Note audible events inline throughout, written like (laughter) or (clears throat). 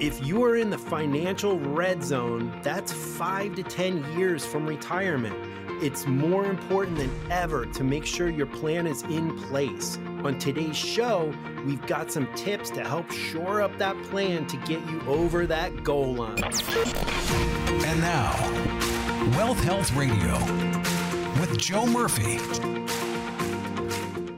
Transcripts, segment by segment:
If you are in the financial red zone, that's five to 10 years from retirement. It's more important than ever to make sure your plan is in place. On today's show, we've got some tips to help shore up that plan to get you over that goal line. And now, Wealth Health Radio with Joe Murphy.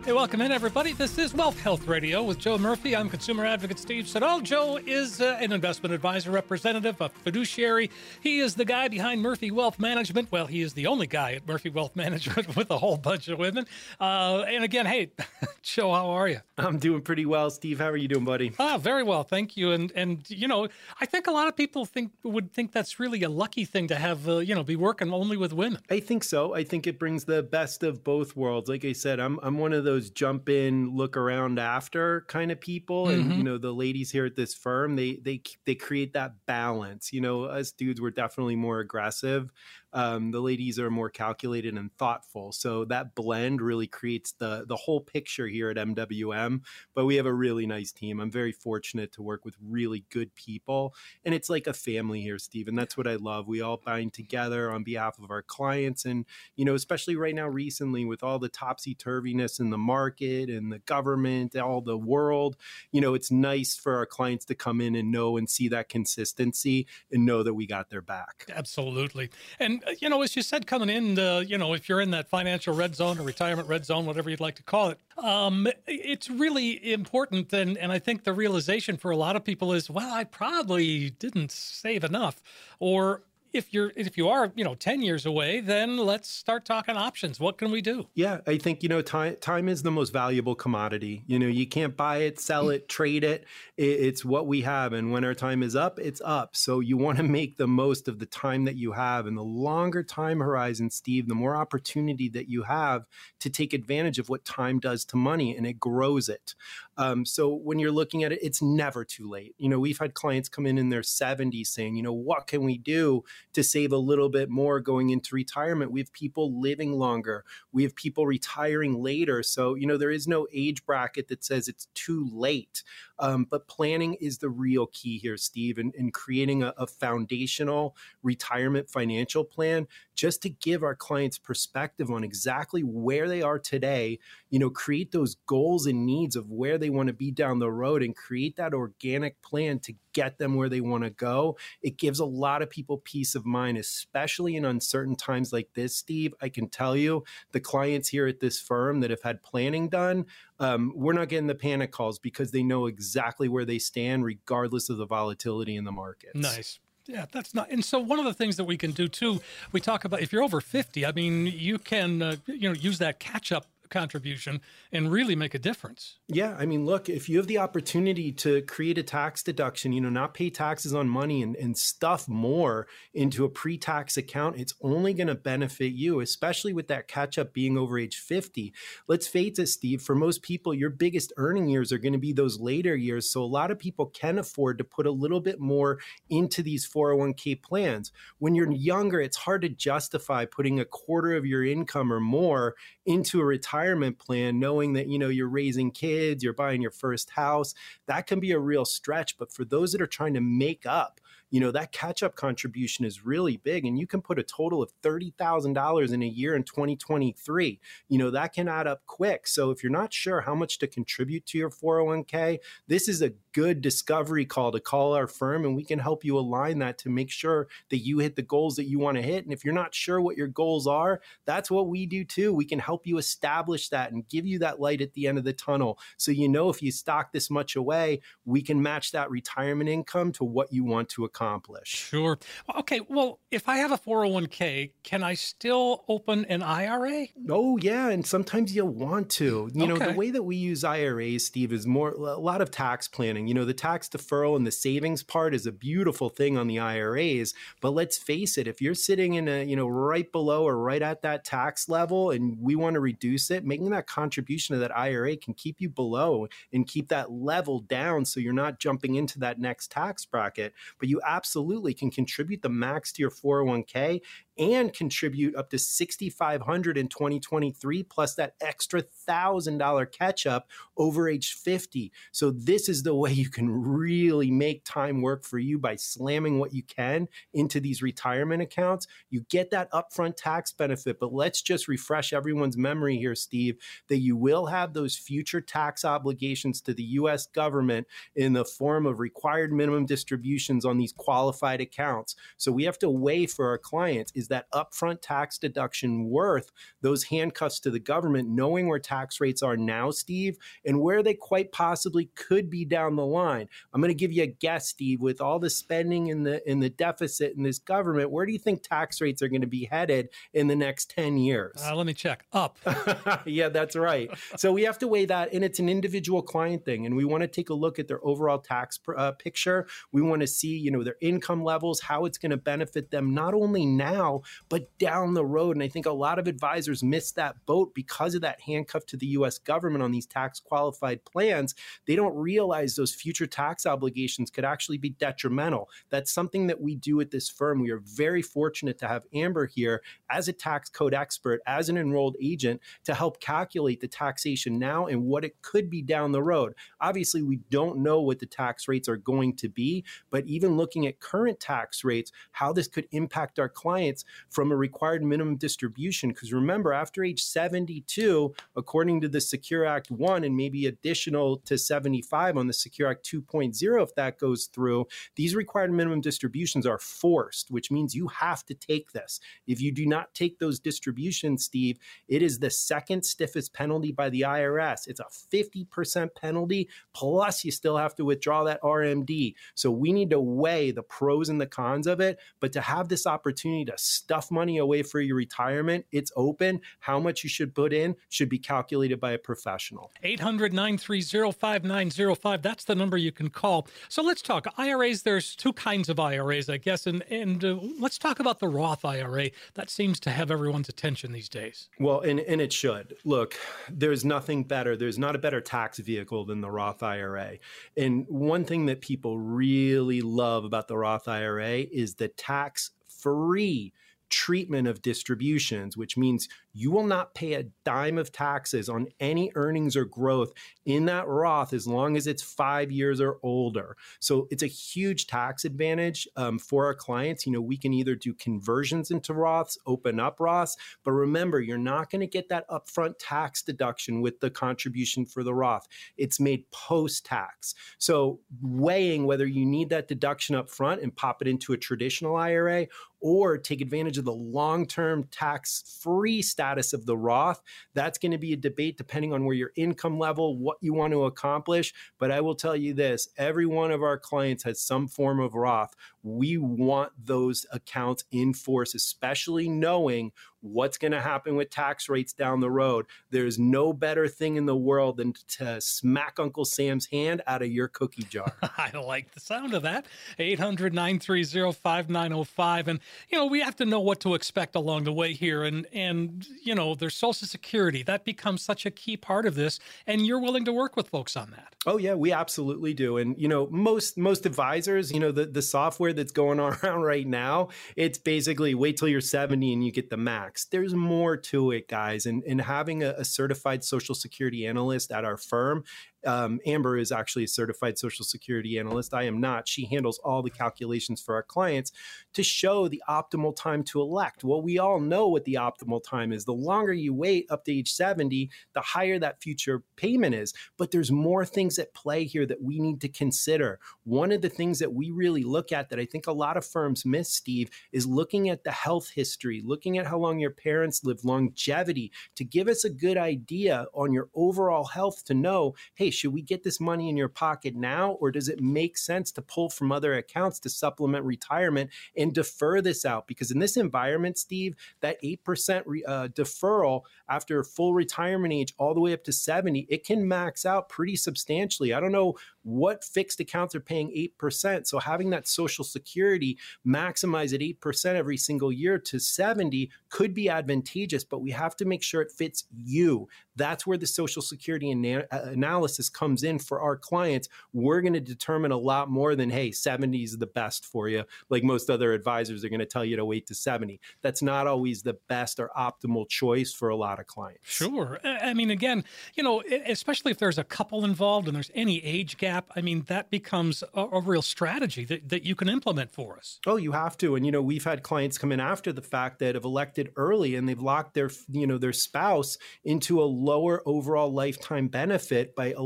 Hey, welcome in, everybody. This is Wealth Health Radio with Joe Murphy. I'm consumer advocate Steve Siddall. Joe is uh, an investment advisor representative, a fiduciary. He is the guy behind Murphy Wealth Management. Well, he is the only guy at Murphy Wealth Management (laughs) with a whole bunch of women. Uh, and again, hey, (laughs) Joe, how are you? I'm doing pretty well, Steve. How are you doing, buddy? Ah, very well, thank you. And and you know, I think a lot of people think would think that's really a lucky thing to have. Uh, you know, be working only with women. I think so. I think it brings the best of both worlds. Like I said, I'm I'm one of those those jump in, look around after kind of people. And Mhm. you know, the ladies here at this firm, they they they create that balance. You know, us dudes were definitely more aggressive. Um, the ladies are more calculated and thoughtful. So that blend really creates the the whole picture here at MWM. But we have a really nice team. I'm very fortunate to work with really good people, and it's like a family here, Steve. And that's what I love. We all bind together on behalf of our clients, and you know, especially right now, recently with all the topsy turviness in the market and the government, all the world, you know, it's nice for our clients to come in and know and see that consistency and know that we got their back. Absolutely. And, you know, as you said, coming in, uh, you know, if you're in that financial red zone or retirement red zone, whatever you'd like to call it, um, it's really important. And, and I think the realization for a lot of people is, well, I probably didn't save enough. Or if you're, if you are, you know, 10 years away, then let's start talking options. What can we do? Yeah, I think you know time time is the most valuable commodity. You know, you can't buy it, sell it, trade it. It's what we have and when our time is up, it's up. So you want to make the most of the time that you have and the longer time horizon, Steve, the more opportunity that you have to take advantage of what time does to money and it grows it. Um, so when you're looking at it, it's never too late. You know, we've had clients come in in their 70s saying, you know, what can we do to save a little bit more going into retirement? We have people living longer. We have people retiring later. So, you know, there is no age bracket that says it's too late. Um, but planning is the real key here, Steve, and, and creating a, a foundational retirement financial plan just to give our clients perspective on exactly where they are today, you know, create those goals and needs of where they want to be down the road and create that organic plan to get them where they want to go. It gives a lot of people peace of mind, especially in uncertain times like this, Steve. I can tell you the clients here at this firm that have had planning done, um, we're not getting the panic calls because they know exactly where they stand, regardless of the volatility in the markets. Nice. Yeah, that's not. And so one of the things that we can do too, we talk about if you're over 50, I mean, you can, uh, you know, use that catch up contribution and really make a difference. Yeah, I mean, look, if you have the opportunity to create a tax deduction, you know, not pay taxes on money and, and stuff more into a pre tax account, it's only going to benefit you, especially with that catch up being over age 50. Let's face it, Steve, for most people, your biggest earning years are going to be those later years. So a lot of people can afford to put a little bit more into these 401k plans. When you're younger, it's hard to justify putting a quarter of your income or more into a retirement plan knowing that you know you're raising kids you're buying your first house that can be a real stretch. But for those that are trying to make up you know that catch up contribution is really big and you can put a total of $30,000 in a year in 2023 you know that can add up quick. So if you're not sure how much to contribute to your 401k this is a good discovery call to call our firm and we can help you align that to make sure that you hit the goals that you want to hit and if you're not sure what your goals are that's what we do too we can help you establish that and give you that light at the end of the tunnel so you know if you stock this much away we can match that retirement income to what you want to accomplish Sure. Okay. Well, if I have a 401k, can I still open an IRA? Oh yeah, and sometimes you'll want to. You know, the way that we use IRAs, Steve, is more a lot of tax planning. You know, the tax deferral and the savings part is a beautiful thing on the IRAs, but let's face it, if you're sitting in a, you know, right below or right at that tax level and we want to reduce it, making that contribution to that IRA can keep you below and keep that level down so you're not jumping into that next tax bracket, but you absolutely can contribute the max to your 401k and contribute up to 6500 in 2023 plus that extra $1000 catch up over age 50. So this is the way you can really make time work for you by slamming what you can into these retirement accounts. You get that upfront tax benefit, but let's just refresh everyone's memory here, Steve, that you will have those future tax obligations to the US government in the form of required minimum distributions on these qualified accounts. So we have to weigh for our clients is that upfront tax deduction worth those handcuffs to the government, knowing where tax rates are now, Steve, and where they quite possibly could be down the line. I'm going to give you a guess, Steve, with all the spending in the in the deficit in this government, where do you think tax rates are going to be headed in the next 10 years? Uh, let me check. Up. (laughs) yeah, that's right. so we have to weigh that, and it's an individual client thing, and we want to take a look at their overall tax uh, picture. We want to see, you know, their income levels, how it's going to benefit them not only now but down the road. And I think a lot of advisors miss that boat because of that handcuff to the U.S. government on these tax qualified plans. They don't realize those future tax obligations could actually be detrimental. That's something that we do at this firm. We are very fortunate to have Amber here as a tax code expert, as an enrolled agent to help calculate the taxation now and what it could be down the road. Obviously, we don't know what the tax rates are going to be, but even looking at current tax rates, how this could impact our clients from a required minimum distribution. Because remember, after age 72, according to the Secure Act 1 and maybe additional to 75 on the Secure Act 2.0, if that goes through, these required minimum distributions are forced, which means you have to take this. If you do not take those distributions, Steve, it is the second stiffest penalty by the IRS. It's a 50% penalty, plus you still have to withdraw that RMD. So we need to weigh the pros and the cons of it. But to have this opportunity to stuff money away for your retirement, it's open. How much you should put in should be calculated by a professional. 800 930 5905. That's the number you can call. So let's talk IRAs. There's two kinds of IRAs, I guess. And, and uh, let's talk about the Roth IRA. That seems to have everyone's attention these days. Well, and, and it should. Look, there's nothing better. There's not a better tax vehicle than the Roth IRA. And one thing that people really love about the Roth IRA is the tax free treatment of distributions, which means you will not pay a dime of taxes on any earnings or growth in that Roth as long as it's five years or older. So it's a huge tax advantage um, for our clients. You know, we can either do conversions into Roths, open up Roths, but remember, you're not going to get that upfront tax deduction with the contribution for the Roth. It's made post tax. So weighing whether you need that deduction up front and pop it into a traditional IRA or take advantage of the long term tax free status of the Roth. That's going to be a debate depending on where your income level, what you want to accomplish. But I will tell you this every one of our clients has some form of Roth. We want those accounts in force, especially knowing what's going to happen with tax rates down the road. There's no better thing in the world than to smack Uncle Sam's hand out of your cookie jar. (laughs) I like the sound of that. 800 930 5905. And, you know, we have to know what to expect along the way here. And, and, you know, there's Social Security. That becomes such a key part of this. And you're willing to work with folks on that. Oh yeah, we absolutely do. And you know, most most advisors, you know, the the software that's going on (laughs) around right now, it's basically wait till you're 70 and you get the max. There's more to it, guys. And and having a, a certified social security analyst at our firm um, Amber is actually a certified social security analyst. I am not. She handles all the calculations for our clients to show the optimal time to elect. Well, we all know what the optimal time is. The longer you wait up to age 70, the higher that future payment is. But there's more things at play here that we need to consider. One of the things that we really look at that I think a lot of firms miss, Steve, is looking at the health history, looking at how long your parents lived, longevity, to give us a good idea on your overall health to know, hey, should we get this money in your pocket now, or does it make sense to pull from other accounts to supplement retirement and defer this out? Because in this environment, Steve, that 8% re, uh, deferral after full retirement age all the way up to 70, it can max out pretty substantially. I don't know what fixed accounts are paying 8%. So having that Social Security maximize at 8% every single year to 70 could be advantageous, but we have to make sure it fits you. That's where the Social Security ana- uh, analysis analysis comes in for our clients, we're going to determine a lot more than, hey, 70 is the best for you. Like most other advisors are going to tell you to wait to 70. That's not always the best or optimal choice for a lot of clients. Sure. I mean, again, you know, especially if there's a couple involved and there's any age gap, I mean, that becomes a, a real strategy that, that you can implement for us. Oh, you have to. And, you know, we've had clients come in after the fact that have elected early and they've locked their, you know, their spouse into a lower overall lifetime benefit by electing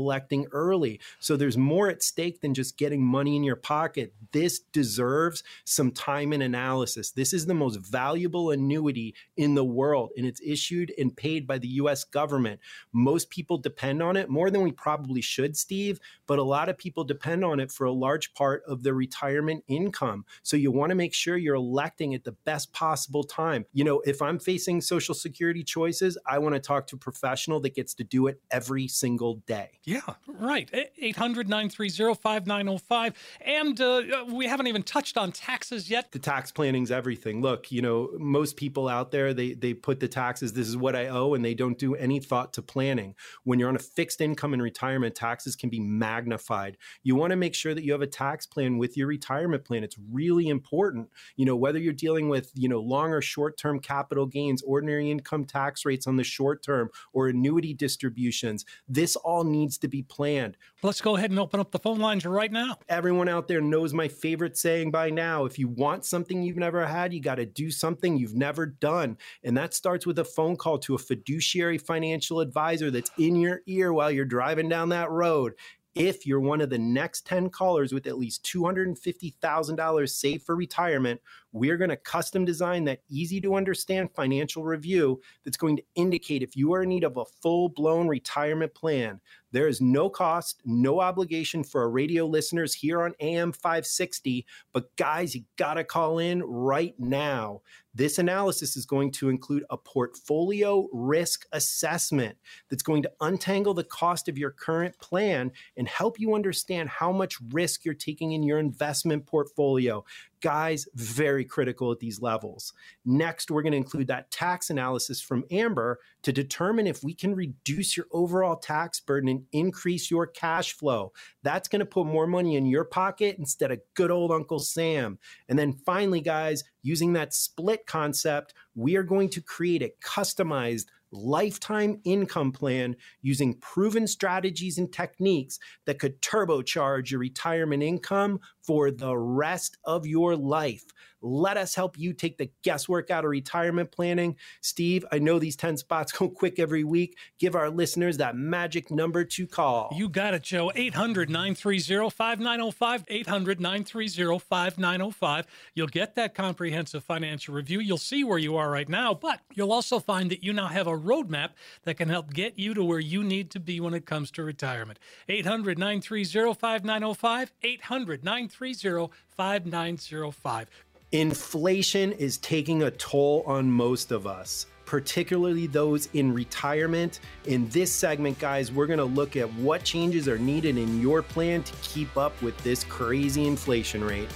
early. So there's more at stake than just getting money in your pocket. This deserves some time and analysis. This is the most valuable annuity in the world, and it's issued and paid by the US government. Most people depend on it more than we probably should, Steve, but a lot of people depend on it for a large part of their retirement income. So you want to make sure you're electing at the best possible time. You know, if I'm facing Social Security choices, I want to talk to a professional that gets to do it every single day. Yeah, right. 800 930 5905. And uh, we haven't even touched on taxes yet. The tax planning's everything. Look, you know, most people out there, they, they put the taxes, this is what I owe, and they don't do any thought to planning. When you're on a fixed income in retirement, taxes can be magnified. You want to make sure that you have a tax plan with your retirement plan. It's really important. You know, whether you're dealing with, you know, long or short term capital gains, ordinary income tax rates on the short term, or annuity distributions, this all needs to be planned. Let's go ahead and open up the phone lines right now. Everyone out there knows my favorite saying by now. If you want something you've never had, you got to do something you've never done. And that starts with a phone call to a fiduciary financial advisor that's in your ear while you're driving down that road if you're one of the next 10 callers with at least $250,000 saved for retirement, we're going to custom design that easy to understand financial review that's going to indicate if you are in need of a full blown retirement plan. There is no cost, no obligation for our radio listeners here on AM 560. But guys, you got to call in right now. This analysis is going to include a portfolio risk assessment that's going to untangle the cost of your current plan and help you understand how much risk you're taking in your investment portfolio guys very critical at these levels. Next, we're going to include that tax analysis from Amber to determine if we can reduce your overall tax burden and increase your cash flow. That's going to put more money in your pocket instead of good old Uncle Sam. And then finally, guys, using that split concept, we are going to create a customized lifetime income plan using proven strategies and techniques that could turbocharge your retirement income for the rest of your life. Let us help you take the guesswork out of retirement planning. Steve, I know these 10 spots (laughs) go quick every week. Give our listeners that magic number to call. You got it, Joe. 800 930 5905. 800 930 5905. You'll get that comprehensive financial review. You'll see where you are right now, but you'll also find that you now have a roadmap that can help get you to where you need to be when it comes to retirement. 800 930 5905. 800 930 5905. Inflation is taking a toll on most of us, particularly those in retirement. In this segment, guys, we're going to look at what changes are needed in your plan to keep up with this crazy inflation rate.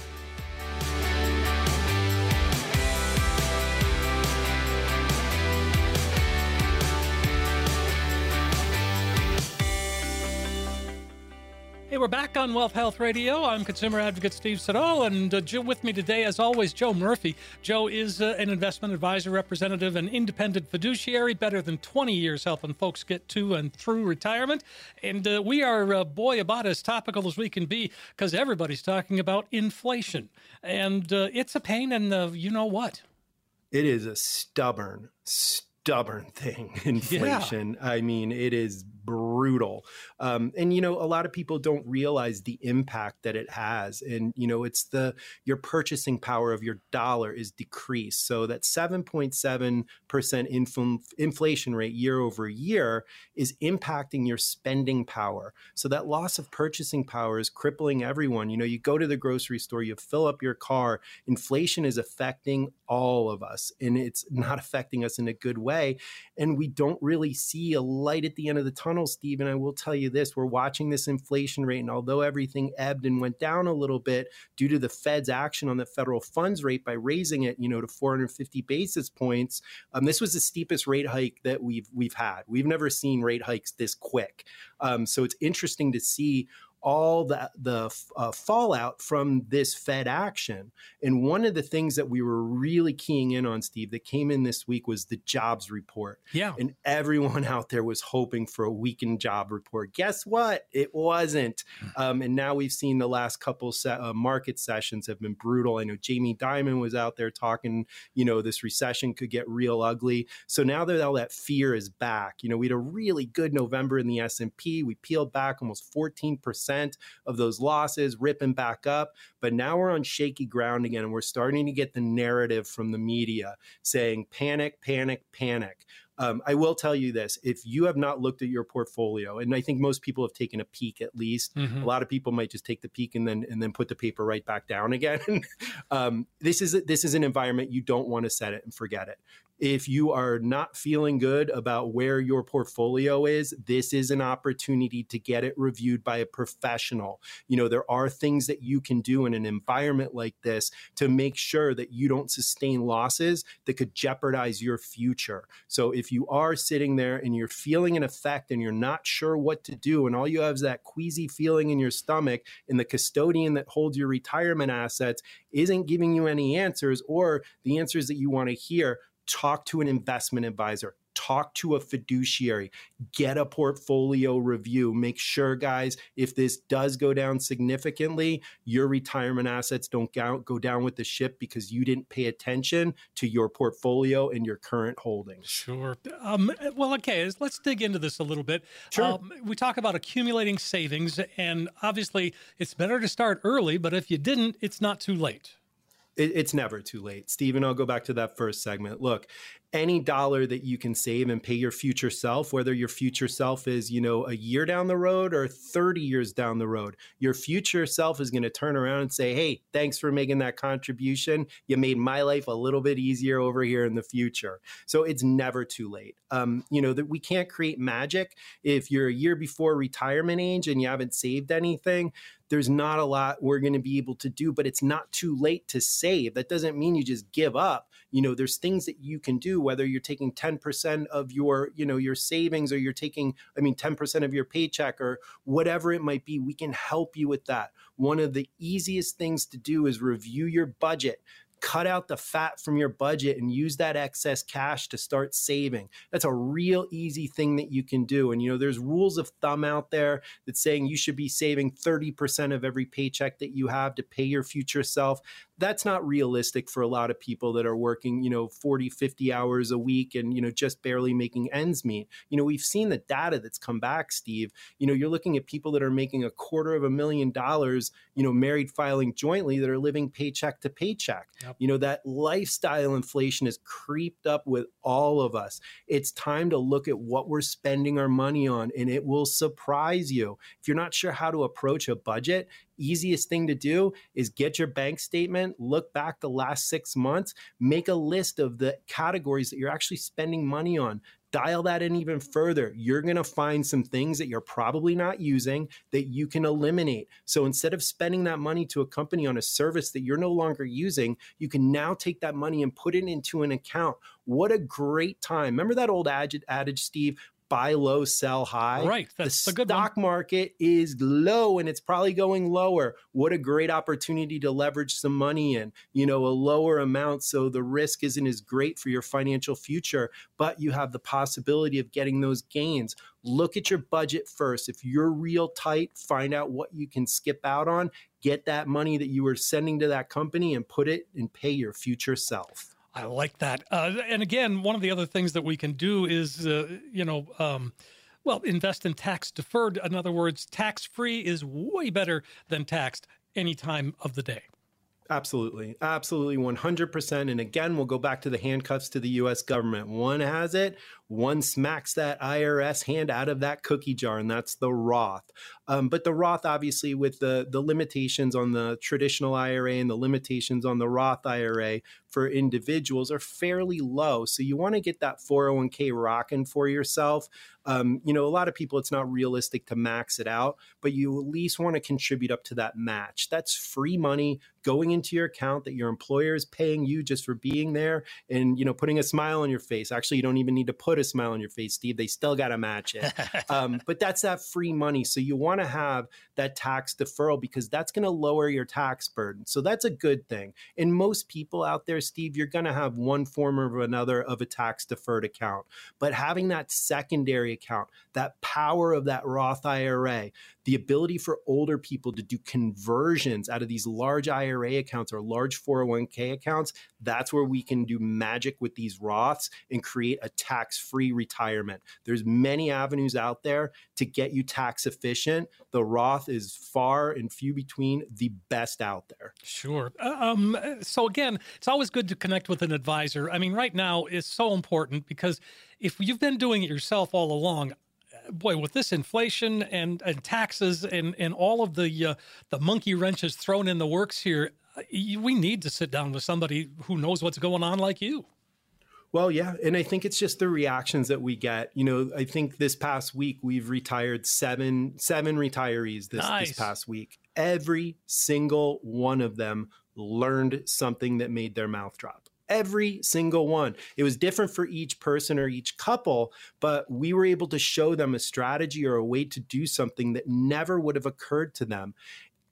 We're back on Wealth Health Radio. I'm consumer advocate Steve Siddall, and uh, with me today, as always, Joe Murphy. Joe is uh, an investment advisor, representative, and independent fiduciary, better than 20 years helping folks get to and through retirement. And uh, we are, uh, boy, about as topical as we can be because everybody's talking about inflation. And uh, it's a pain, and uh, you know what? It is a stubborn, stubborn thing, (laughs) inflation. Yeah. I mean, it is brutal. Um, and you know, a lot of people don't realize the impact that it has. And you know, it's the your purchasing power of your dollar is decreased. So that 7.7 percent inflation rate year over year is impacting your spending power. So that loss of purchasing power is crippling everyone. You know, you go to the grocery store, you fill up your car. Inflation is affecting all of us, and it's not affecting us in a good way. And we don't really see a light at the end of the tunnel tunnel, Steve. And I will tell you this we're watching this inflation rate. And although everything ebbed and went down a little bit due to the Fed's action on the federal funds rate by raising it, you know, to 450 basis points, um, this was the steepest rate hike that we've we've had. We've never seen rate hikes this quick. Um, so it's interesting to see all the the uh, fallout from this Fed action. And one of the things that we were really keying in on, Steve, that came in this week was the jobs report. Yeah. And everyone (laughs) out there was hoping for a weakened job report. Guess what? It wasn't. Hmm. Um, and now we've seen the last couple se- uh, market sessions have been brutal. I know Jamie Dimon was out there talking, you know, this recession could get real ugly. So now that all that fear is back, you know, we had a really good November in the S&P. We peeled back almost 14 percent of those losses, ripping back up. But now we're on shaky ground again, and we're starting to get the narrative from the media saying panic, panic, panic. Um, I will tell you this if you have not looked at your portfolio, and I think most people have taken a peek at least, mm-hmm. a lot of people might just take the peek and then and then put the paper right back down again. (laughs) um, this is this is an environment you don't want to set it and forget it if you are not feeling good about where your portfolio is, this is an opportunity to get it reviewed by a professional. You know, there are things that you can do in an environment like this to make sure that you don't sustain losses that could jeopardize your future. So if you are sitting there and you're feeling an effect and you're not sure what to do, and all you have is that queasy feeling in your stomach, and the custodian that holds your retirement assets isn't giving you any answers or the answers that you want to hear, talk to an investment advisor talk to a fiduciary, get a portfolio review. Make sure, guys, if this does go down significantly, your retirement assets don't go down with the ship because you didn't pay attention to your portfolio and your current holdings. Sure. Um, well, okay, let's dig into this a little bit. Sure. Um, we talk about accumulating savings, and obviously it's better to start early, but if you didn't, it's not too late it, it's never too late. Stephen, I'll go back to that first segment. Look, any dollar that you can save and pay your future self, whether your future self is, you know, a year down the road or 30 years down the road, your future self is going to turn around and say, Hey, thanks for making that contribution. You made my life a little bit easier over here in the future. So it's never too late. Um, you know, that we can't create magic. If you're a year before retirement age and you haven't saved anything, there's not a lot we're going to be able to do, but it's not too late to save. That doesn't mean you just give up. You know, there's things that you can do, whether you're taking 10% of your, you know, your savings or you're taking, I mean, 10% of your paycheck or whatever it might be. We can help you with that. One of the easiest things to do is review your budget cut out the fat from your budget and use that excess cash to start saving. That's a real easy thing that you can do. And you know, there's rules of thumb out there that saying you should be saving 30% of every paycheck that you have to pay your future self that's not realistic for a lot of people that are working, you know, 40, 50 hours a week and, you know, just barely making ends meet. You know, we've seen the data that's come back, Steve. You know, you're looking at people that are making a quarter of a million dollars, you know, married filing jointly that are living paycheck to paycheck. Yep. You know, that lifestyle inflation has creeped up with all of us. It's time to look at what we're spending our money on and it will surprise you. If you're not sure how to approach a budget, easiest thing to do is get your bank statement, look back the last six months, make a list of the categories that you're actually spending money on. Dial that in even further. You're going to find some things that you're probably not using that you can eliminate. So instead of spending that money to a company on a service that you're no longer using, you can now take that money and put it into an account. What a great time. Remember that old adage, Steve? Buy low, sell high. Right. That's the stock market is low and it's probably going lower. What a great opportunity to leverage some money in, you know, a lower amount. So the risk isn't as great for your financial future, but you have the possibility of getting those gains. Look at your budget first. If you're real tight, find out what you can skip out on. Get that money that you were sending to that company and put it and pay your future self. I like that. Uh, and again, one of the other things that we can do is, uh, you know, um, well, invest in tax deferred. In other words, tax free is way better than taxed any time of the day. Absolutely. Absolutely. 100%. And again, we'll go back to the handcuffs to the US government. One has it, one smacks that IRS hand out of that cookie jar, and that's the Roth. Um, but the Roth, obviously, with the the limitations on the traditional IRA and the limitations on the Roth IRA for individuals, are fairly low. So you want to get that 401k rocking for yourself. Um, you know, a lot of people, it's not realistic to max it out, but you at least want to contribute up to that match. That's free money going into your account that your employer is paying you just for being there and you know putting a smile on your face actually you don't even need to put a smile on your face steve. They still got to match it. (laughs) Um, but that's that free money. So you want to have that tax deferral because that's going to lower your tax burden. So that's a good thing. And most people out there steve you're going to have one form or another of a tax deferred account. But having that secondary account that power of that roth ira the ability for older people to do conversions out of these large IRA accounts or large 401k accounts, that's where we can do magic with these Roths and create a tax-free retirement. There's many avenues out there to get you tax efficient. The Roth is far and few between the best out there. Sure. Uh, um, so again, it's always good to connect with an advisor. I mean, right now is so important because if you've been doing it yourself all along, boy, with this inflation and, and taxes and, and all of the uh, the monkey wrenches thrown in the works here, uh, we need to sit down with somebody who knows what's going on like you. Well, yeah, and I think it's just the reactions that we get. You know, I think this past week we've retired seven seven retirees this nice. this past week. Every single one of them learned something that made their mouth drop every single one. It was different for each person or each couple, but we were able to show them a strategy or a way to do something that never would have occurred to them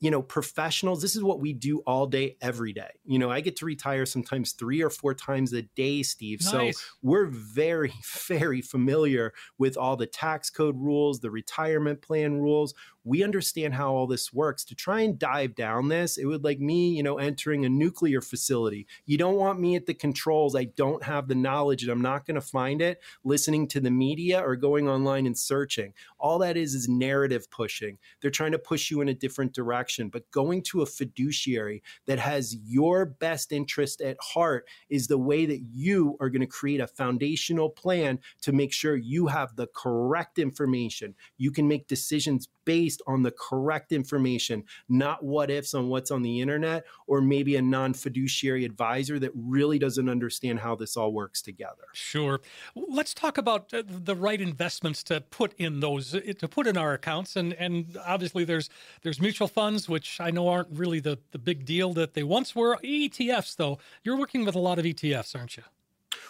you know, professionals, this is what we do all day, every day. You know, I get to retire sometimes three or four times a day, Steve. Nice. So we're very, (laughs) very familiar with all the tax code rules, the retirement plan rules we understand how all this works to try and dive down this it would like me you know entering a nuclear facility. You don't want me at the controls. I don't have the knowledge and i'm not going to find it listening to the media or going online and searching. All that is is narrative pushing. They're trying to push you in a different direction but going to a fiduciary that has your best interest at heart is the way that you are going to create a foundational plan to make sure you have the correct information. You can make decisions based on the correct information, not what ifs on what's on the internet, or maybe a non fiduciary advisor that really doesn't understand how this all works together. Sure. Let's talk about uh, the right investments to put in those uh, to put in our accounts, and and obviously there's there's mutual funds, which I know aren't really the the big deal that they once were. ETFs, though, you're working with a lot of ETFs, aren't you?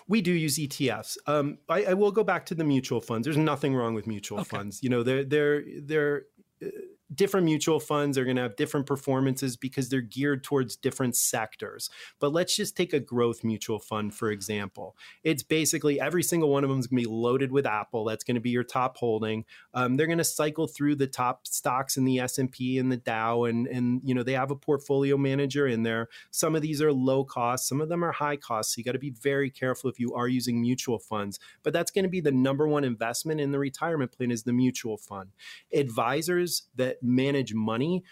we do use ETFs. Um, I, I, will go back to the mutual funds. There's nothing wrong with mutual okay. funds. You know, they're they're they're uh, different mutual funds are going to have different performances because they're geared towards different sectors. But let's just take a growth mutual fund, for example. It's basically every single one of them is going to be loaded with Apple. That's going to be your top holding. Um, they're going to cycle through the top stocks in the S&P and the Dow. And, and, you know, they have a portfolio manager in there. Some of these are low cost. Some of them are high cost. So you got to be very careful if you are using mutual funds. But that's going to be the number one investment in the retirement plan is the mutual fund. Advisors that manage money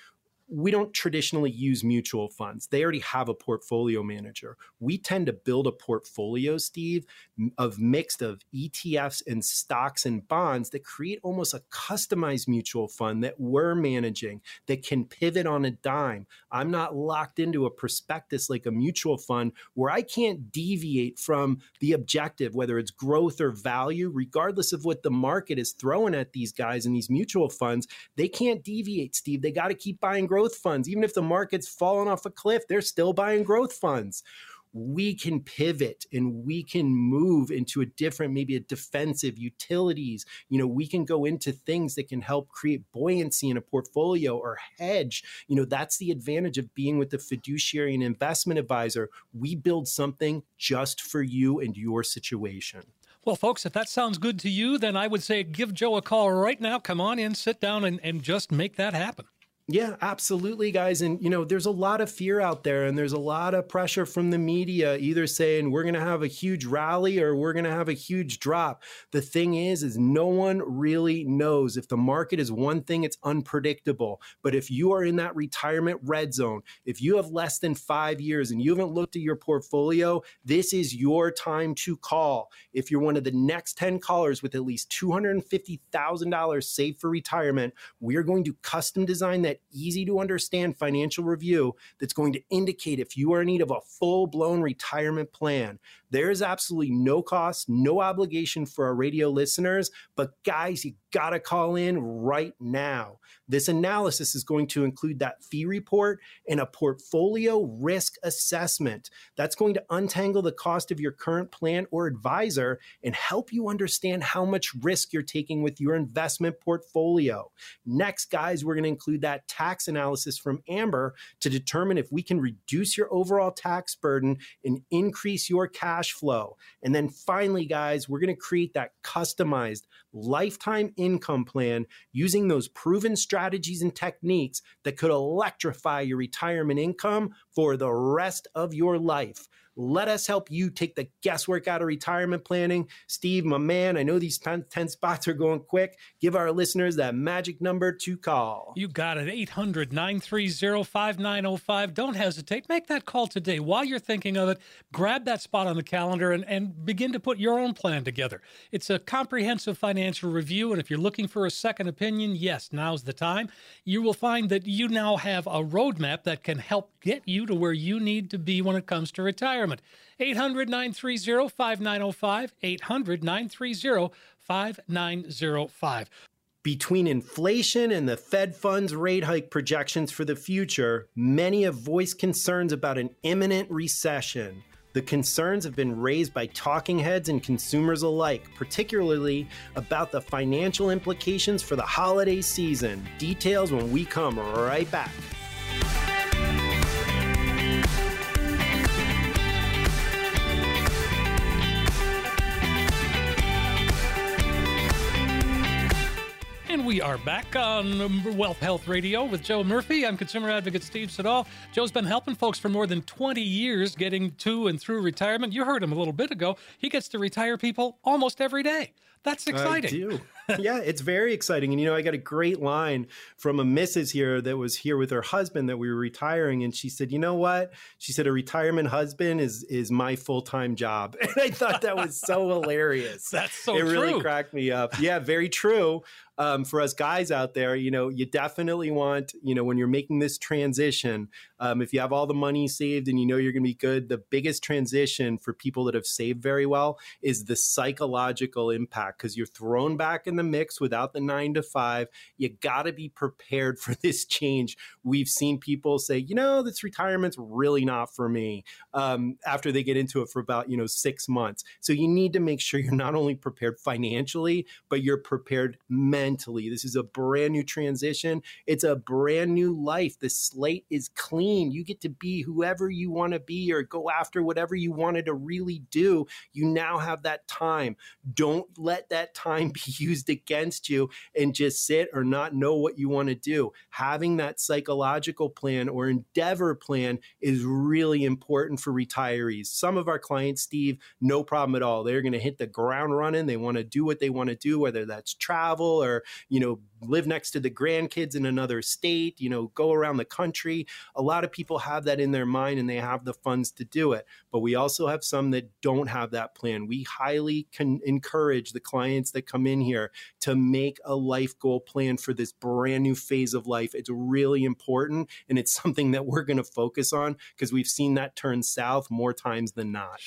we don't traditionally use mutual funds. They already have a portfolio manager. We tend to build a portfolio, Steve, of mixed of ETFs and stocks and bonds that create almost a customized mutual fund that we're managing that can pivot on a dime. I'm not locked into a prospectus like a mutual fund where I can't deviate from the objective, whether it's growth or value, regardless of what the market is throwing at these guys in these mutual funds. They can't deviate, Steve. They got to keep buying growth funds. Even if the market's fallen off a cliff, they're still buying growth funds. We can pivot and we can move into a different, maybe a defensive utilities. You know, we can go into things that can help create buoyancy in a portfolio or hedge. You know, that's the advantage of being with the fiduciary and investment advisor. We build something just for you and your situation. Well, folks, if that sounds good to you, then I would say give Joe a call right now. Come on in, sit down, and, and just make that happen. Yeah, absolutely, guys. And, you know, there's a lot of fear out there and there's a lot of pressure from the media either saying we're going to have a huge rally or we're going to have a huge drop. The thing is, is no one really knows. If the market is one thing, it's unpredictable. But if you are in that retirement red zone, if you have less than five years and you haven't looked at your portfolio, this is your time to call. If you're one of the next 10 callers with at least $250,000 saved for retirement, we're going to custom design that that easy to understand financial review that's going to indicate if you are in need of a full blown retirement plan. There is absolutely no cost, no obligation for our radio listeners, but guys, you got to call in right now. This analysis is going to include that fee report and a portfolio risk assessment. That's going to untangle the cost of your current plan or advisor and help you understand how much risk you're taking with your investment portfolio. Next, guys, we're going to include that tax analysis from Amber to determine if we can reduce your overall tax burden and increase your cash flow. And then finally, guys, we're going to create that customized lifetime income plan using those proven strategies and techniques that could electrify your retirement income for the rest of your life. Let us help you take the guesswork out of retirement planning. Steve, my man, I know these 10, 10 spots are going quick. Give our listeners that magic number to call. You got it. 800 930 5905. Don't hesitate. Make that call today. While you're thinking of it, grab that spot on the calendar and, and begin to put your own plan together. It's a comprehensive financial review. And if you're looking for a second opinion, yes, now's the time. You will find that you now have a roadmap that can help get you to where you need to be when it comes to retirement retirement. 800 930 5905. 800 930 5905. Between inflation and the Fed funds rate hike projections for the future, many have voiced concerns about an imminent recession. The concerns have been raised by talking heads and consumers alike, particularly about the financial implications for the holiday season. Details when we come right back. We are back on Wealth Health Radio with Joe Murphy. I'm consumer advocate Steve Siddall. Joe's been helping folks for more than 20 years getting to and through retirement. You heard him a little bit ago. He gets to retire people almost every day. That's exciting. I do. (laughs) yeah, it's very exciting. And you know, I got a great line from a missus here that was here with her husband that we were retiring, and she said, "You know what?" She said, "A retirement husband is is my full time job," (laughs) and I thought that was so hilarious. (laughs) That's so. True. It true. really cracked me up. Yeah, very true. Um, for us guys out there, you know, you definitely want, you know, when you're making this transition, um, if you have all the money saved and you know you're going to be good, the biggest transition for people that have saved very well is the psychological impact because you're thrown back in the mix without the nine to five. You got to be prepared for this (laughs) change. We've seen people say, you know, this retirement's really not for me um, after they get into it for about, you know, six months. So you need to make sure you're not only prepared financially, but you're prepared mentally. This is a brand new transition. It's a brand new life. The slate is clean. You get to be whoever you want to be or go after whatever you wanted to really do. You now have that time. Don't let that time (laughs) be used against you and just sit or not know what you want to do. Having that psychological plan or endeavor plan is really important for retirees. Some of our clients, Steve, no problem at all. They're going to hit the ground running. They want to do what they want to do, whether that's travel or, you know, live next to the grandkids in another state, you know, go around the country. A lot of people have that in their mind and they have the funds to do it. But we also have some that don't have that plan. We highly can encourage the clients that come in here to make a life goal plan for this brand new phase of life. It's really important and it's something that we're going to focus on because we've seen that turn south more times than not.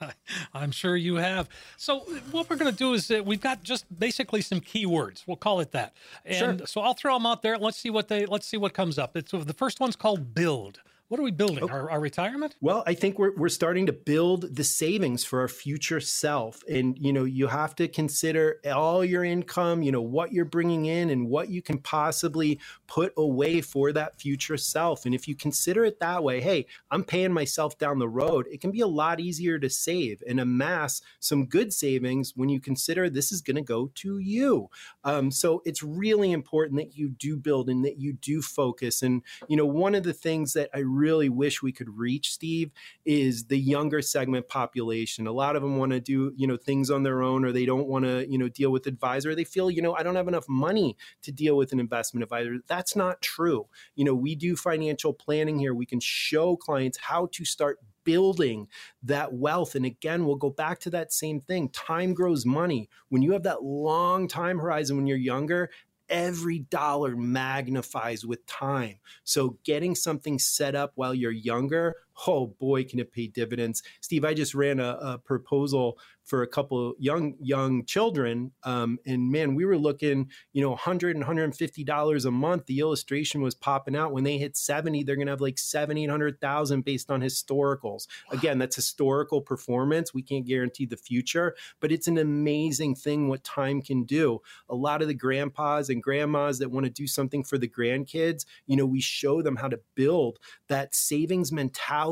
(laughs) I'm sure you have. So what we're going to do is we've got just basically some keywords. We'll call it that. And sure. so I'll throw them out there. Let's see what they let's see what comes up. It's the first one's called build. What are we building? Our, our, retirement? Well, I think we're, we're starting to build the savings for our future self. And, you know, you have to consider all your income, you know, what you're bringing in and what you can possibly put away for that future self. And if you consider it that way, hey, I'm paying myself down the road, it can be a lot easier to save and amass some good savings when you consider this is going to go to you. Um, so it's really important that you do build and that you do focus. And, you know, one of the things that I really wish we could reach, Steve, is the younger segment population. A lot of them want to do, you know, things on their own or they don't want to, you know, deal with advisor. They feel, you know, I don't have enough money to deal with an investment advisor. That's not true. You know, we do financial planning here. We can show clients how to start building that wealth. And again, we'll go back to that same thing. Time grows money. When you have that long time horizon when you're younger, every dollar magnifies with time. So getting something set up while you're younger, oh boy, can it pay dividends. Steve, I just ran a, a proposal for a couple young young children um, and man we were looking you know 100 and 150 dollars a month. The illustration was popping out. When they hit 70 they're going to have like 70 800000 based on historicals. Again that's historical performance. We can't guarantee the future but it's an amazing thing what time can do. A lot of the grandpas and grandmas that want to do something for the grandkids you know we show them how to build that savings mentality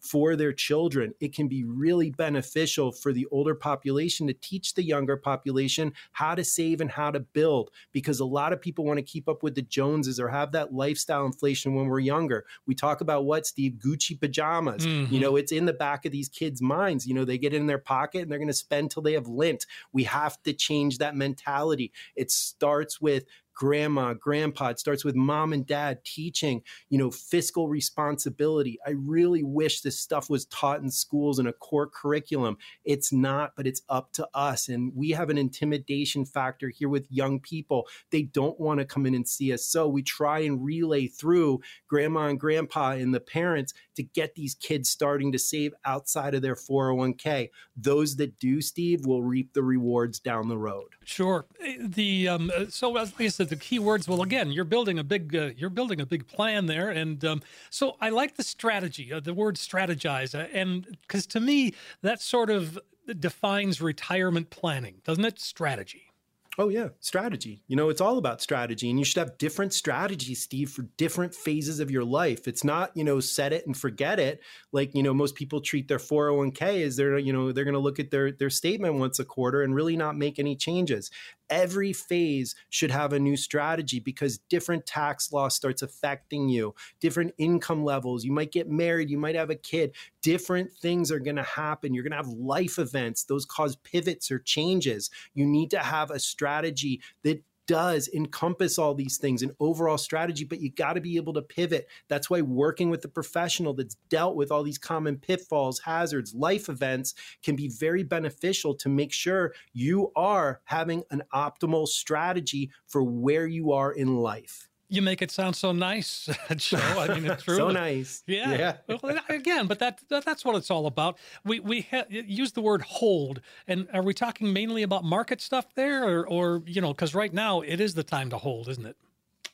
for their children it can be really beneficial for the older older population to teach the younger population how to save and how to build because a lot of people want to keep up with the Joneses or have that lifestyle inflation when we're younger. We talk about what, Steve? Gucci pajamas. Mm-hmm. You know, it's in the back of these kids' minds. You know, they get in their pocket and they're going to spend till they have lint. We have to change that mentality. It starts with grandma, grandpa. It starts with mom and dad teaching, you know, fiscal responsibility. I really wish this stuff was taught in schools in a core curriculum. It's not, but it's up to us. And we have an intimidation factor here with young people. They don't want to come in and see us. So we try and relay through grandma and grandpa and the parents to get these kids starting to save outside of their 401k. Those that do, Steve, will reap the rewards down the road. Sure. The um, so as I said, the key words. Well, again, you're building a big uh, you're building a big plan there, and um, so I like the strategy, uh, the word strategize, uh, and because to me that sort of defines retirement planning, doesn't it? Strategy. Oh, yeah, strategy. You know, it's all about strategy, and you should have different strategies, Steve, for different phases of your life. It's not, you know, set it and forget it. Like, you know, most people treat their 401k as they're, you know, they're going to look at their, their statement once a quarter and really not make any changes every phase should have a new strategy because different tax law starts affecting you, different income levels. You might get married, you might have a kid, different things are going to happen. You're going to have life events, those cause pivots or changes. You need to have a strategy that does encompass all these things an overall strategy, but you got to be able to pivot. That's why working with a professional that's dealt with all these common pitfalls, hazards, life events can be very beneficial to make sure you are having an optimal strategy for where you are in life you make it sound so nice, (laughs) Joe. I mean, it's (laughs) true. so nice. Yeah. yeah. well, again, but that, that, that's what it's all about. We we ha- use the word hold, and are we talking mainly about market stuff there, or or you know, because right now it is the time to hold, isn't it?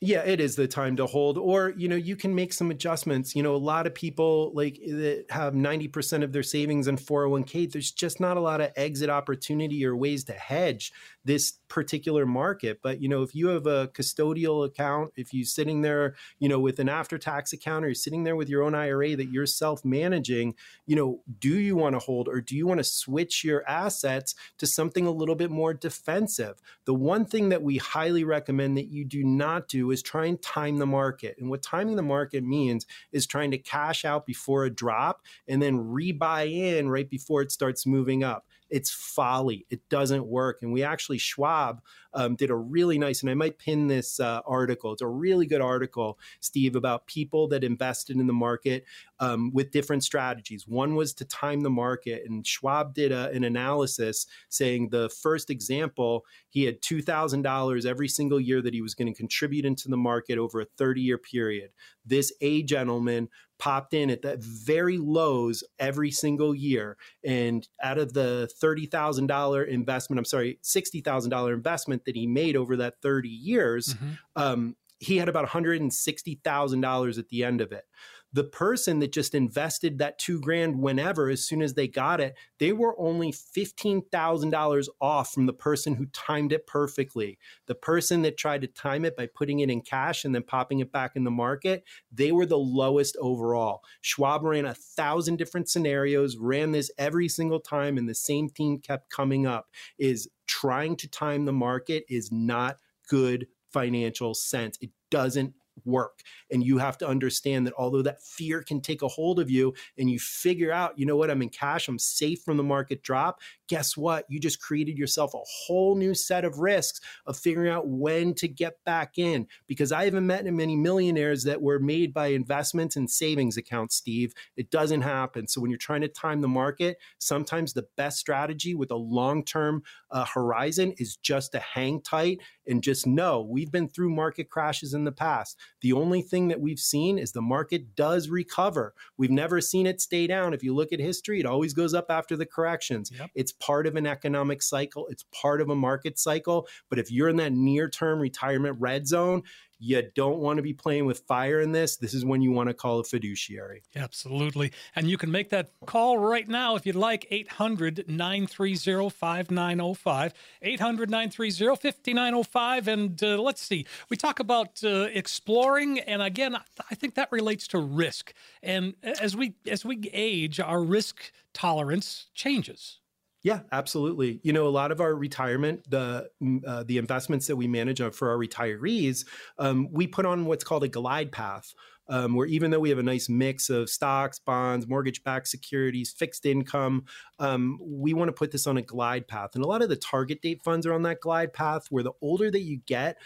yeah it is the time to hold or you know you can make some adjustments you know a lot of people like that have 90% of their savings in 401k there's just not a lot of exit opportunity or ways to hedge this particular market. But you know, if you have a custodial account, if you're sitting there, you know, with an after-tax account, or you're sitting there with your own IRA that you're self-managing, you know, do you want to hold or do you want to switch your assets to something a little bit more defensive? The one thing that we highly recommend that you do not do is try and time the market. And what timing the market means is trying to cash out before a drop and then rebuy in right before it starts moving up. It's folly. It doesn't work. And we actually, Schwab um, did a really nice, and I might pin this uh, article. It's a really good article, Steve, about people that invested in the market um, with different strategies. One was to time the market, and Schwab did a, an analysis saying the first example, he had $2,000 every single year that he was going to contribute into the market over a 30 year period. This A gentleman popped in at the very lows every single year. And out of the $30,000 investment, I'm sorry, $60,000 investment that he made over that 30 years, mm-hmm. um, he had about $160,000 at the end of it. The person that just invested that two grand whenever, as soon as they got it, they were only $15,000 off from the person who timed it perfectly. The person that tried to time it by putting it in cash and then popping it back in the market, they were the lowest overall. Schwab ran a thousand different scenarios, ran this every single time, and the same theme kept coming up is trying to time the market is not good financial sense. It doesn't work. And you have to understand that although that fear can take a hold of you and you figure out, you know what, I'm in cash, I'm safe from the market drop, guess what? You just created yourself a whole new set of risks of figuring out when to get back in. Because I haven't met many millionaires that were made by investments and savings accounts, Steve. It doesn't happen. So when you're trying to time the market, sometimes the best strategy with a long term uh, horizon is just to hang tight and just know we've been through market crashes in the past. The only thing that we've seen is the market does recover. We've never seen it stay down. If you look at history, it always goes up after the corrections. Yep. It's part of an economic cycle, it's part of a market cycle. But if you're in that near term retirement red zone, you don't want to be playing with fire in this. This is when you want to call a fiduciary. Absolutely. And you can make that call right now if you'd like 800 930 5905. 800 930 5905. And uh, let's see, we talk about uh, exploring. And again, I think that relates to risk. And as we as we age, our risk tolerance changes. Yeah, absolutely. You know, a lot of our retirement, the mm, uh, the investments that we manage for our retirees, um, we put on what's called a glide path. Um, where even though we have a nice mix of stocks, bonds, mortgage-backed securities, fixed income, um, we want to put this on a glide path. And a lot of the target date funds are on that glide path. Where the older that you get,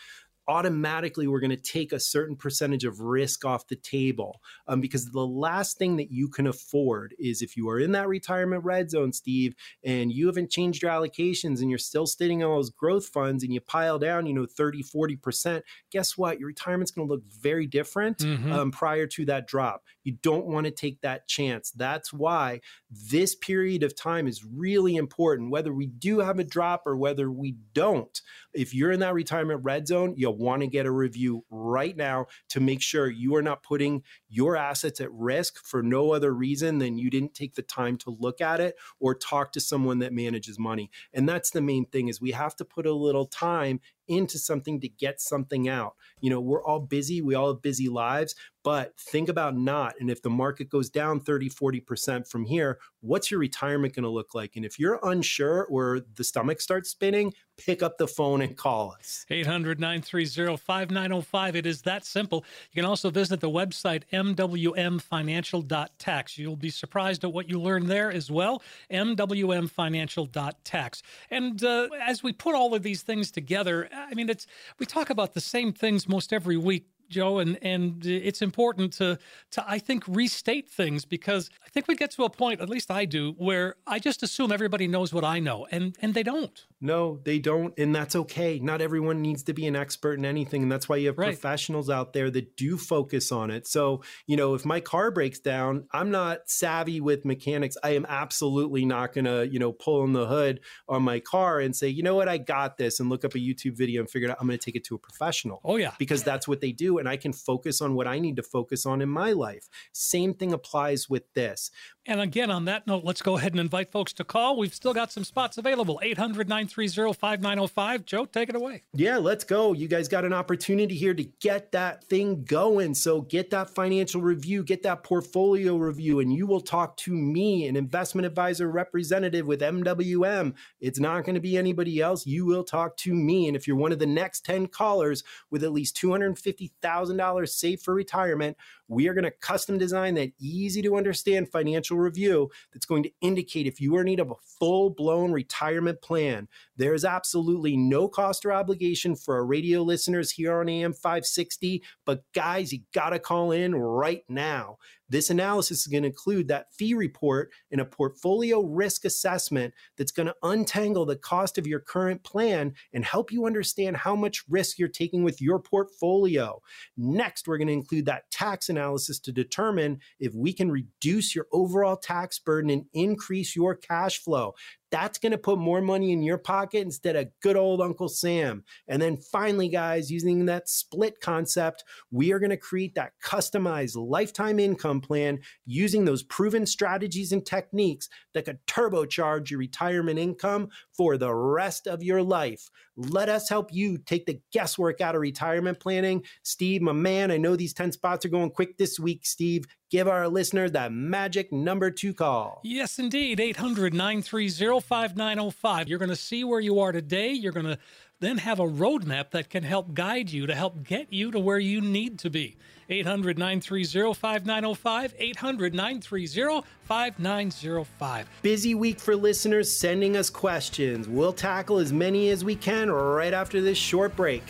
automatically we're going to take a certain percentage of risk off the table um, because the last thing that you can afford is if you are in that retirement red zone steve and you haven't changed your allocations and you're still sitting on those growth funds and you pile down you know 30 40% guess what your retirement's going to look very different mm-hmm. um, prior to that drop you don't want to take that chance that's why this period of time is really important whether we do have a drop or whether we don't if you're in that retirement red zone you'll want to get a review right now to make sure you are not putting your assets at risk for no other reason than you didn't take the time to look at it or talk to someone that manages money. And that's the main thing is we have to put a little time into something to get something out. You know, we're all busy, we all have busy lives, but think about not. And if the market goes down 30, 40% from here, what's your retirement going to look like? And if you're unsure or the stomach starts spinning, pick up the phone and call us. 800 930 5905. It is that simple. You can also visit the website mwmfinancial.tax. You'll be surprised at what you learn there as well. mwmfinancial.tax. And uh, as we put all of these things together, I mean, it's we talk about the same things most every week Joe, and and it's important to to I think restate things because I think we get to a point, at least I do, where I just assume everybody knows what I know, and and they don't. No, they don't, and that's okay. Not everyone needs to be an expert in anything, and that's why you have right. professionals out there that do focus on it. So you know, if my car breaks down, I'm not savvy with mechanics. I am absolutely not going to you know pull in the hood on my car and say, you know what, I got this, and look up a YouTube video and figure it out. I'm going to take it to a professional. Oh yeah, because that's what they do and I can focus on what I need to focus on in my life. Same thing applies with this. And again, on that note, let's go ahead and invite folks to call. We've still got some spots available 800 930 5905. Joe, take it away. Yeah, let's go. You guys got an opportunity here to get that thing going. So get that financial review, get that portfolio review, and you will talk to me, an investment advisor representative with MWM. It's not going to be anybody else. You will talk to me. And if you're one of the next 10 callers with at least $250,000 saved for retirement, we are going to custom design that easy to understand financial review that's going to indicate if you are in need of a full blown retirement plan. There is absolutely no cost or obligation for our radio listeners here on AM 560. But guys, you got to call in right now. This analysis is going to include that fee report and a portfolio risk assessment that's going to untangle the cost of your current plan and help you understand how much risk you're taking with your portfolio. Next, we're going to include that tax analysis to determine if we can reduce your overall tax burden and increase your cash flow. That's going to put more money in your pocket instead of good old Uncle Sam. And then finally, guys, using that split concept, we are going to create that customized lifetime income plan using those proven strategies and techniques that could turbocharge your retirement income for the rest of your life. Let us help you take the guesswork out of retirement planning. Steve, my man, I know these 10 spots are going quick this week, Steve. Give our listeners that magic number to call. Yes, indeed. 800 930 5905. You're going to see where you are today. You're going to then have a roadmap that can help guide you to help get you to where you need to be. 800 930 5905. 800 930 5905. Busy week for listeners sending us questions. We'll tackle as many as we can right after this short break.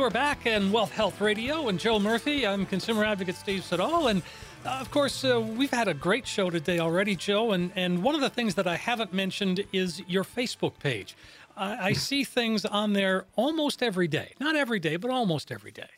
We're back in Wealth Health Radio and Joe Murphy. I'm consumer advocate Steve Siddall. And uh, of course, uh, we've had a great show today already, Joe. And, and one of the things that I haven't mentioned is your Facebook page. I, I see things on there almost every day. Not every day, but almost every day.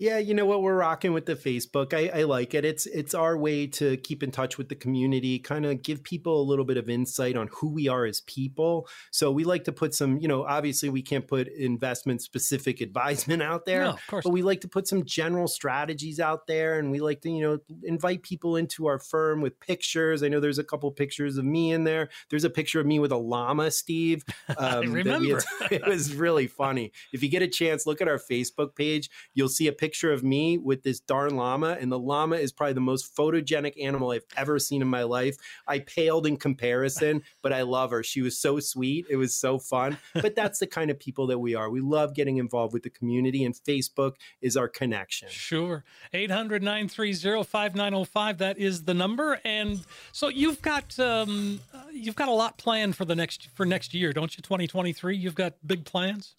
Yeah, you know what? We're rocking with the Facebook. I, I, like it. It's it's our way to keep in touch with the community, kind of give people a little bit of insight on who we are as people. So we like to put some, you know, obviously we can't put investment specific (laughs) advisement out there, no, of course. but we like to put some general strategies out there, and we like to, you know, invite people into our firm with pictures. I know there's a couple pictures of me in there. There's a picture of me with a llama, Steve. (laughs) Um, I remember. Had, (laughs) it was really funny. If you get a chance, look at our Facebook page. You'll see a picture picture of me with this darn llama, and the llama is probably the most photogenic animal I've ever seen in my life. I paled in comparison, (laughs) but I love her. She was so sweet. It was so fun. But that's the kind of people that we are. We love getting involved with the community, and Facebook is our connection. Sure. 800 930 5905. That is the number. And so you've got um, you've got a lot planned for the next for next year, don't you? 2023. You've got big plans.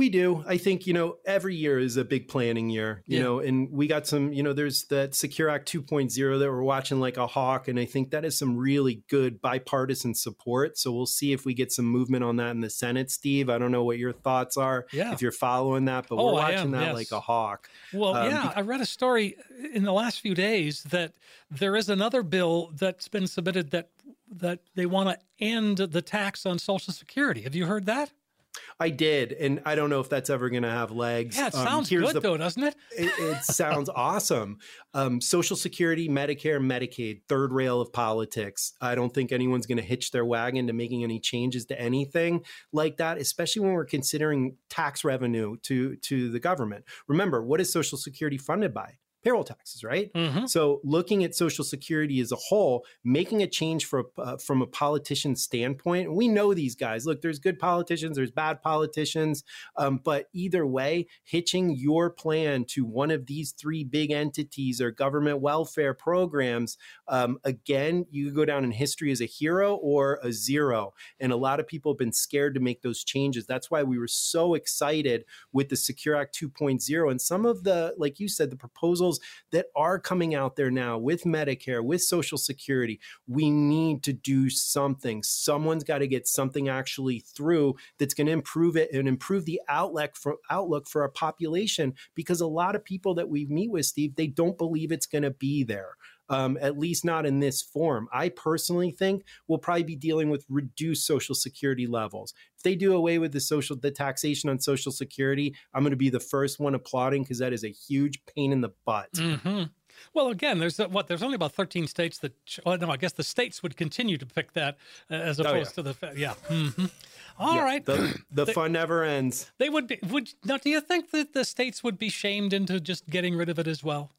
We do. I think, you know, every year is a big planning year, you yeah. know, and we got some, you know, there's that Secure Act 2.0 that we're watching like a hawk. And I think that is some really good bipartisan support. So we'll see if we get some movement on that in the Senate, Steve. I don't know what your thoughts are yeah. if you're following that, but oh, we're watching that yes. like a hawk. Well, um, yeah, I read a story in the last few days that there is another bill that's been submitted that that they want to end the tax on Social Security. Have you heard that? I did, and I don't know if that's ever going to have legs. Yeah, it um, sounds good the, though, doesn't it? it, it sounds (laughs) awesome. Um, Social Security, Medicare, Medicaid, third rail of politics. I don't think anyone's going to hitch their wagon to making any changes to anything like that, especially when we're considering tax revenue to to the government. Remember, what is Social Security funded by? Payroll taxes, right? Mm-hmm. So looking at Social Security as a whole, making a change for, uh, from a politician's standpoint, we know these guys. Look, there's good politicians, there's bad politicians, um, but either way, hitching your plan to one of these three big entities or government welfare programs, um, again, you go down in history as a hero or a zero. And a lot of people have been scared to make those changes. That's why we were so excited with the Secure Act 2.0 and some of the, like you said, the proposals that are coming out there now with Medicare, with Social Security. We need to do something. Someone's got to get something actually through that's going to improve it and improve the outlook for outlook for our population because a lot of people that we meet with, Steve, they don't believe it's going to be there um, at least not in this form. I personally think we'll probably be dealing with reduced Social Security levels. If they do away with the social, the taxation on Social Security, I'm going to be the first one applauding because that is a huge pain in the butt. Mm-hmm. Well, again, there's what there's only about 13 states that. Oh, no, I guess the states would continue to pick that uh, as opposed oh, yeah. to the yeah. Mm-hmm. All yeah, right, the, (clears throat) the they, fun never ends. They would be. Would now? Do you think that the states would be shamed into just getting rid of it as well?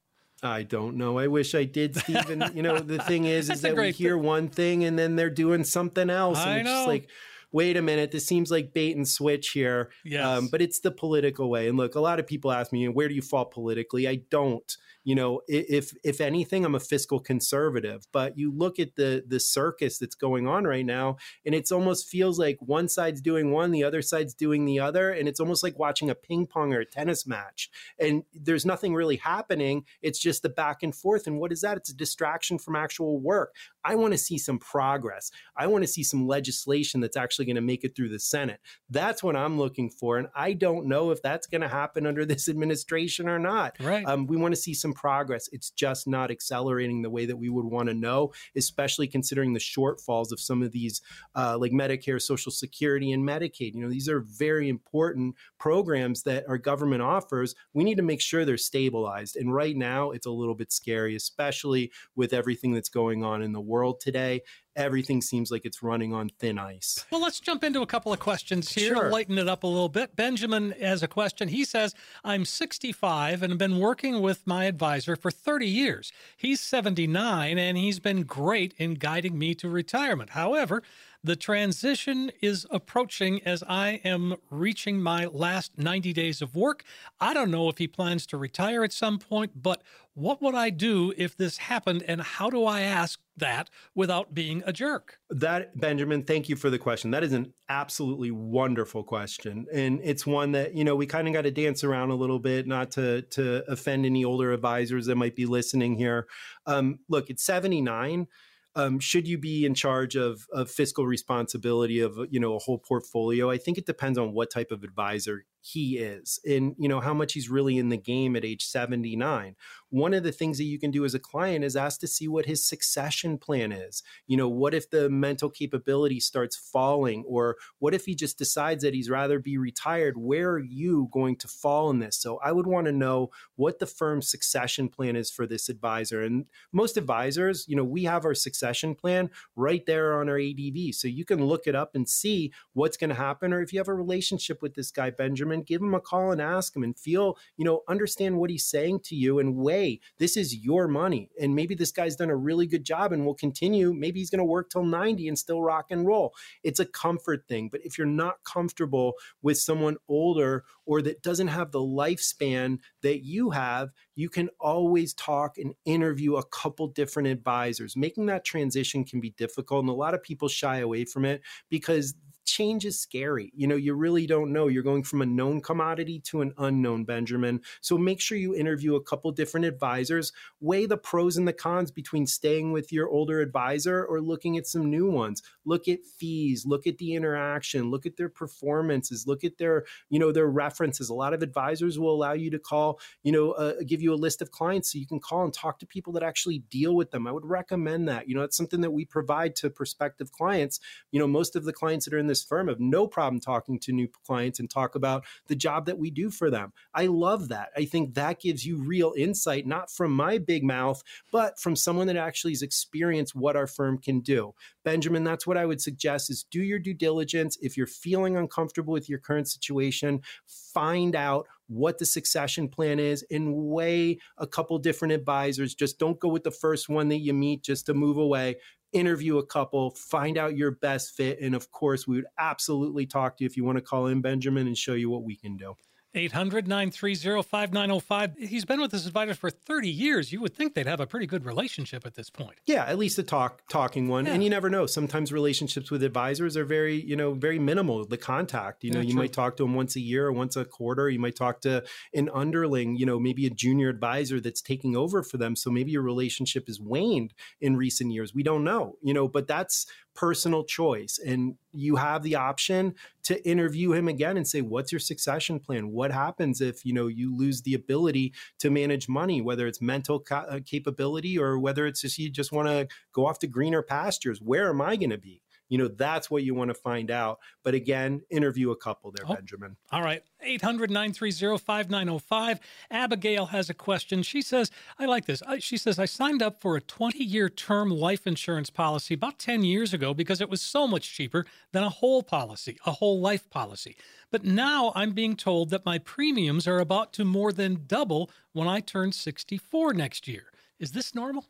I don't know. I wish I did, Stephen. (laughs) you know, the thing is, is that we hear thing. one thing and then they're doing something else. And I it's know. just like, wait a minute, this seems like bait and switch here. Yes. Um, but it's the political way. And look, a lot of people ask me, where do you fall politically? I don't. You know, if if anything, I'm a fiscal conservative. But you look at the the circus that's going on right now, and it's almost feels like one side's doing one, the other side's doing the other, and it's almost like watching a ping pong or a tennis match. And there's nothing really happening. It's just the back and forth. And what is that? It's a distraction from actual work. I want to see some progress. I want to see some legislation that's actually going to make it through the Senate. That's what I'm looking for. And I don't know if that's going to happen under (laughs) this administration or not. Right. Um, we want to see some progress. It's just not accelerating the way that we would want to know, especially considering the shortfalls of some of these, uh, like Medicare, Social Security, and Medicaid. You know, these are very important programs that our government offers. We need to make sure they're stabilized. And right now, it's a little bit scary, especially with everything that's going on in the world today everything seems like it's running on thin ice. Well, let's jump into a couple of questions here sure. to lighten it up a little bit. Benjamin has a question. He says, I'm 65 and have been working with my advisor for 30 years. He's 79 and he's been great in guiding me to retirement. However, the transition is approaching as I am reaching my last 90 days of work. I don't know if he plans to retire at some point, but what would I do if this happened and how do I ask that without being a jerk? That, Benjamin, thank you for the question. That is an absolutely wonderful question. And it's one that, you know, we kind of got to dance around a little bit, not to, to offend any older advisors that might be listening here. Um, look, it's 79 um, should you be in charge of, of fiscal responsibility of you know a whole portfolio? I think it depends on what type of advisor he is and you know how much he's really in the game at age 79 one of the things that you can do as a client is ask to see what his succession plan is. You know what if the mental capability starts falling or what if he just decides that he's rather be retired? Where are you going to fall in this? So i would want to know what the firm's succession plan is for this advisor and most advisors you know we have our succession plan right there on our adv so you can look it up and see what's going to happen or if you have a relationship with this guy benjamin give him a call and ask him and feel, you know, understand what he's saying to you and weigh this is your money. And maybe this guy's done a really good job and will continue. Maybe he's going to work till 90 and still rock and roll. It's a comfort thing. But if you're not comfortable with someone older or that doesn't have the lifespan that you have, you can always talk and interview a couple different advisors. Making that transition can be difficult, and a lot of people shy away from it because change is scary. You know, you really don't know. You're going from a known commodity to an unknown, Benjamin. So make sure you interview a couple different advisors, weigh the pros and the cons between staying with your older advisor or looking at some new ones. Look at fees, look at the interaction, look at their performances, look at their, you know, their references. A lot of advisors will allow you to call, you know, uh, give you a list of clients so you can call and talk to people that actually deal with them. I would recommend that. You know, it's something that we provide to prospective clients. You know, most of the clients that are in this firm have no problem talking to new clients and talk about the job that we do for them. I love that. I think that gives you real insight, not from my big mouth, but from someone that actually has experienced what our firm can do. Benjamin, that's what I would suggest is do your due diligence. If you're feeling uncomfortable with your current situation, find out what the succession plan is and weigh a couple different advisors. Just don't go with the first one that you meet just to move away interview a couple, find out your best fit. And of course, we would absolutely talk to you if you want to call in Benjamin and show you what we can do. 800 930 5905. He's been with his advisor for 30 years. You would think they'd have a pretty good relationship at this point. Yeah, at least a talk talking one. Yeah. And you never know. Sometimes relationships with advisors are very, you know, very minimal, the contact. You know, yeah, you true. might talk to them once a year or once a quarter. You might talk to an underling, you know, maybe a junior advisor that's taking over for them. So maybe your relationship has waned in recent years. We don't know, you know, but that's personal choice. And you have the option to interview him again and say, what's your succession plan? What happens if, you know, you lose the ability to manage money, whether it's mental ca- uh, capability or whether it's just you just want to go off to greener pastures? Where am I going to be? You know that's what you want to find out but again interview a couple there oh, benjamin. all right. 800-930-5905 abigail has a question. She says i like this. She says i signed up for a 20-year term life insurance policy about 10 years ago because it was so much cheaper than a whole policy a whole life policy. But now i'm being told that my premiums are about to more than double when i turn 64 next year. Is this normal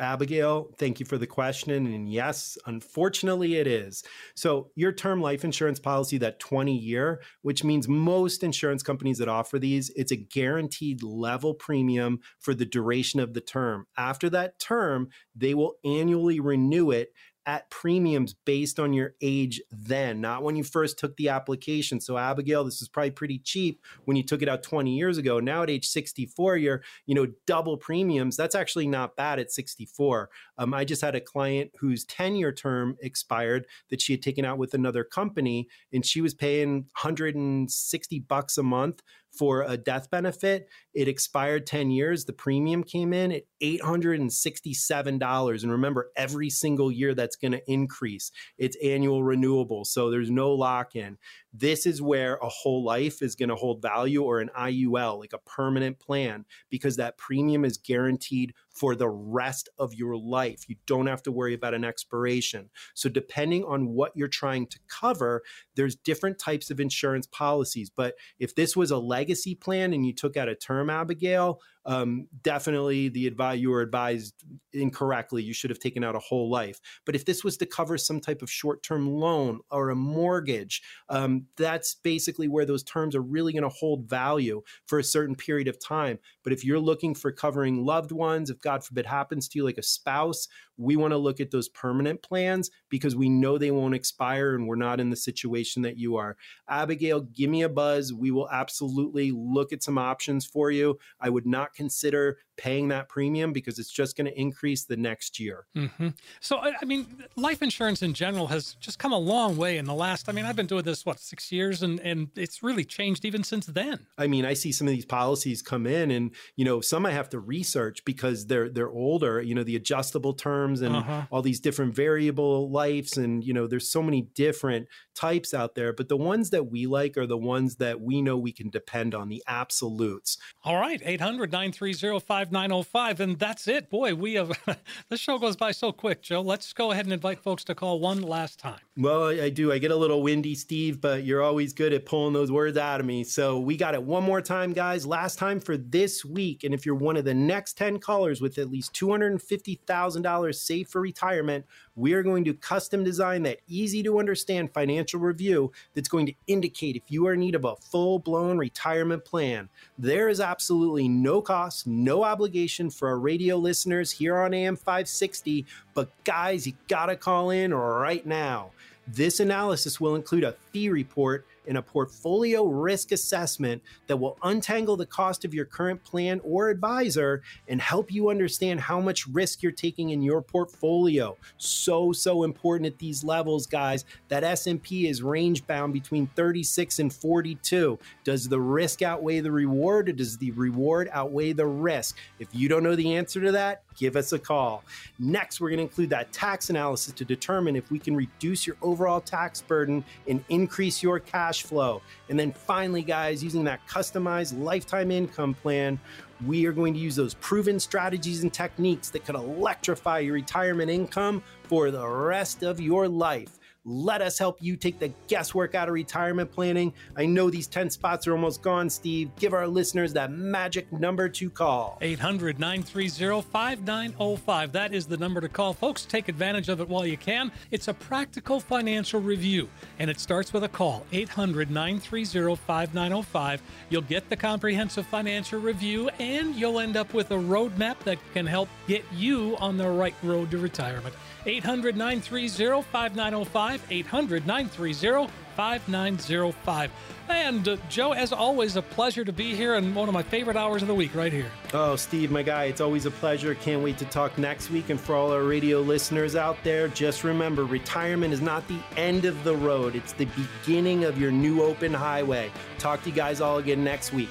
Abigail, thank you for the question. And yes, unfortunately, it is. So, your term life insurance policy, that 20 year, which means most insurance companies that offer these, it's a guaranteed level premium for the duration of the term. After that term, they will annually renew it at premiums based on your age then, not when you first took the application. So Abigail, this is probably pretty cheap when you took it out 20 years ago. Now at age 64, you're, you know, double premiums. That's actually not bad at 64. Um, I just had a client whose 10 year term expired that she had taken out with another company and she was paying 160 bucks a month for a death benefit. It expired 10 years. The premium came in at $867. And remember, every single year that's going to increase. It's annual renewable. So there's no lock in. This is where a whole life is going to hold value or an IUL, like a permanent plan, because that premium is guaranteed for the rest of your life. You don't have to worry about an expiration. So, depending on what you're trying to cover, there's different types of insurance policies. But if this was a legacy plan and you took out a term, Abigail, um, definitely the advice you were advised incorrectly. You should have taken out a whole life. But if this was to cover some type of short-term loan or a mortgage, um, that's basically where those terms are really going to hold value for a certain period of time. But if you're looking for covering loved ones, if God forbid happens to you, like a spouse, we want to look at those permanent plans because we know they won't expire and we're not in the situation that you are. Abigail, give me a buzz. We will absolutely look at some options for you. I would not consider paying that premium because it's just going to increase the next year. Mm-hmm. So, I mean, life insurance in general has just come a long way in the last. I mean, I've been doing this what six years, and and it's really changed even since then. I mean, I see some of these policies come in, and you know, some I have to research because they're they're older. You know, the adjustable terms and uh-huh. all these different variable lives, and you know, there's so many different types out there. But the ones that we like are the ones that we know we can depend on, the absolutes. All right, 800 930 5905. And that's it. Boy, we have, (laughs) this show goes by so quick, Joe. Let's go ahead and invite folks to call one last time. Well, I do. I get a little windy, Steve, but you're always good at pulling those words out of me. So we got it one more time, guys. Last time for this week. And if you're one of the next 10 callers with at least $250,000 saved for retirement, we are going to custom design that easy to understand financial review that's going to indicate if you are in need of a full blown retirement plan. There is absolutely no cost, no for our radio listeners here on AM 560, but guys, you gotta call in right now. This analysis will include a fee report and a portfolio risk assessment that will untangle the cost of your current plan or advisor and help you understand how much risk you're taking in your portfolio. So so important at these levels, guys. That S&P is range bound between 36 and 42. Does the risk outweigh the reward or does the reward outweigh the risk? If you don't know the answer to that, give us a call. Next, we're going to include that tax analysis to determine if we can reduce your overall tax burden and increase your cash flow. And then finally, guys, using that customized lifetime income plan, we are going to use those proven strategies and techniques that could electrify your retirement income for the rest of your life. Let us help you take the guesswork out of retirement planning. I know these 10 spots are almost gone, Steve. Give our listeners that magic number to call 800 930 5905. That is the number to call. Folks, take advantage of it while you can. It's a practical financial review, and it starts with a call 800 930 5905. You'll get the comprehensive financial review, and you'll end up with a roadmap that can help get you on the right road to retirement. 800 930 5905. 800 930 5905. And uh, Joe, as always, a pleasure to be here and one of my favorite hours of the week right here. Oh, Steve, my guy, it's always a pleasure. Can't wait to talk next week. And for all our radio listeners out there, just remember retirement is not the end of the road, it's the beginning of your new open highway. Talk to you guys all again next week.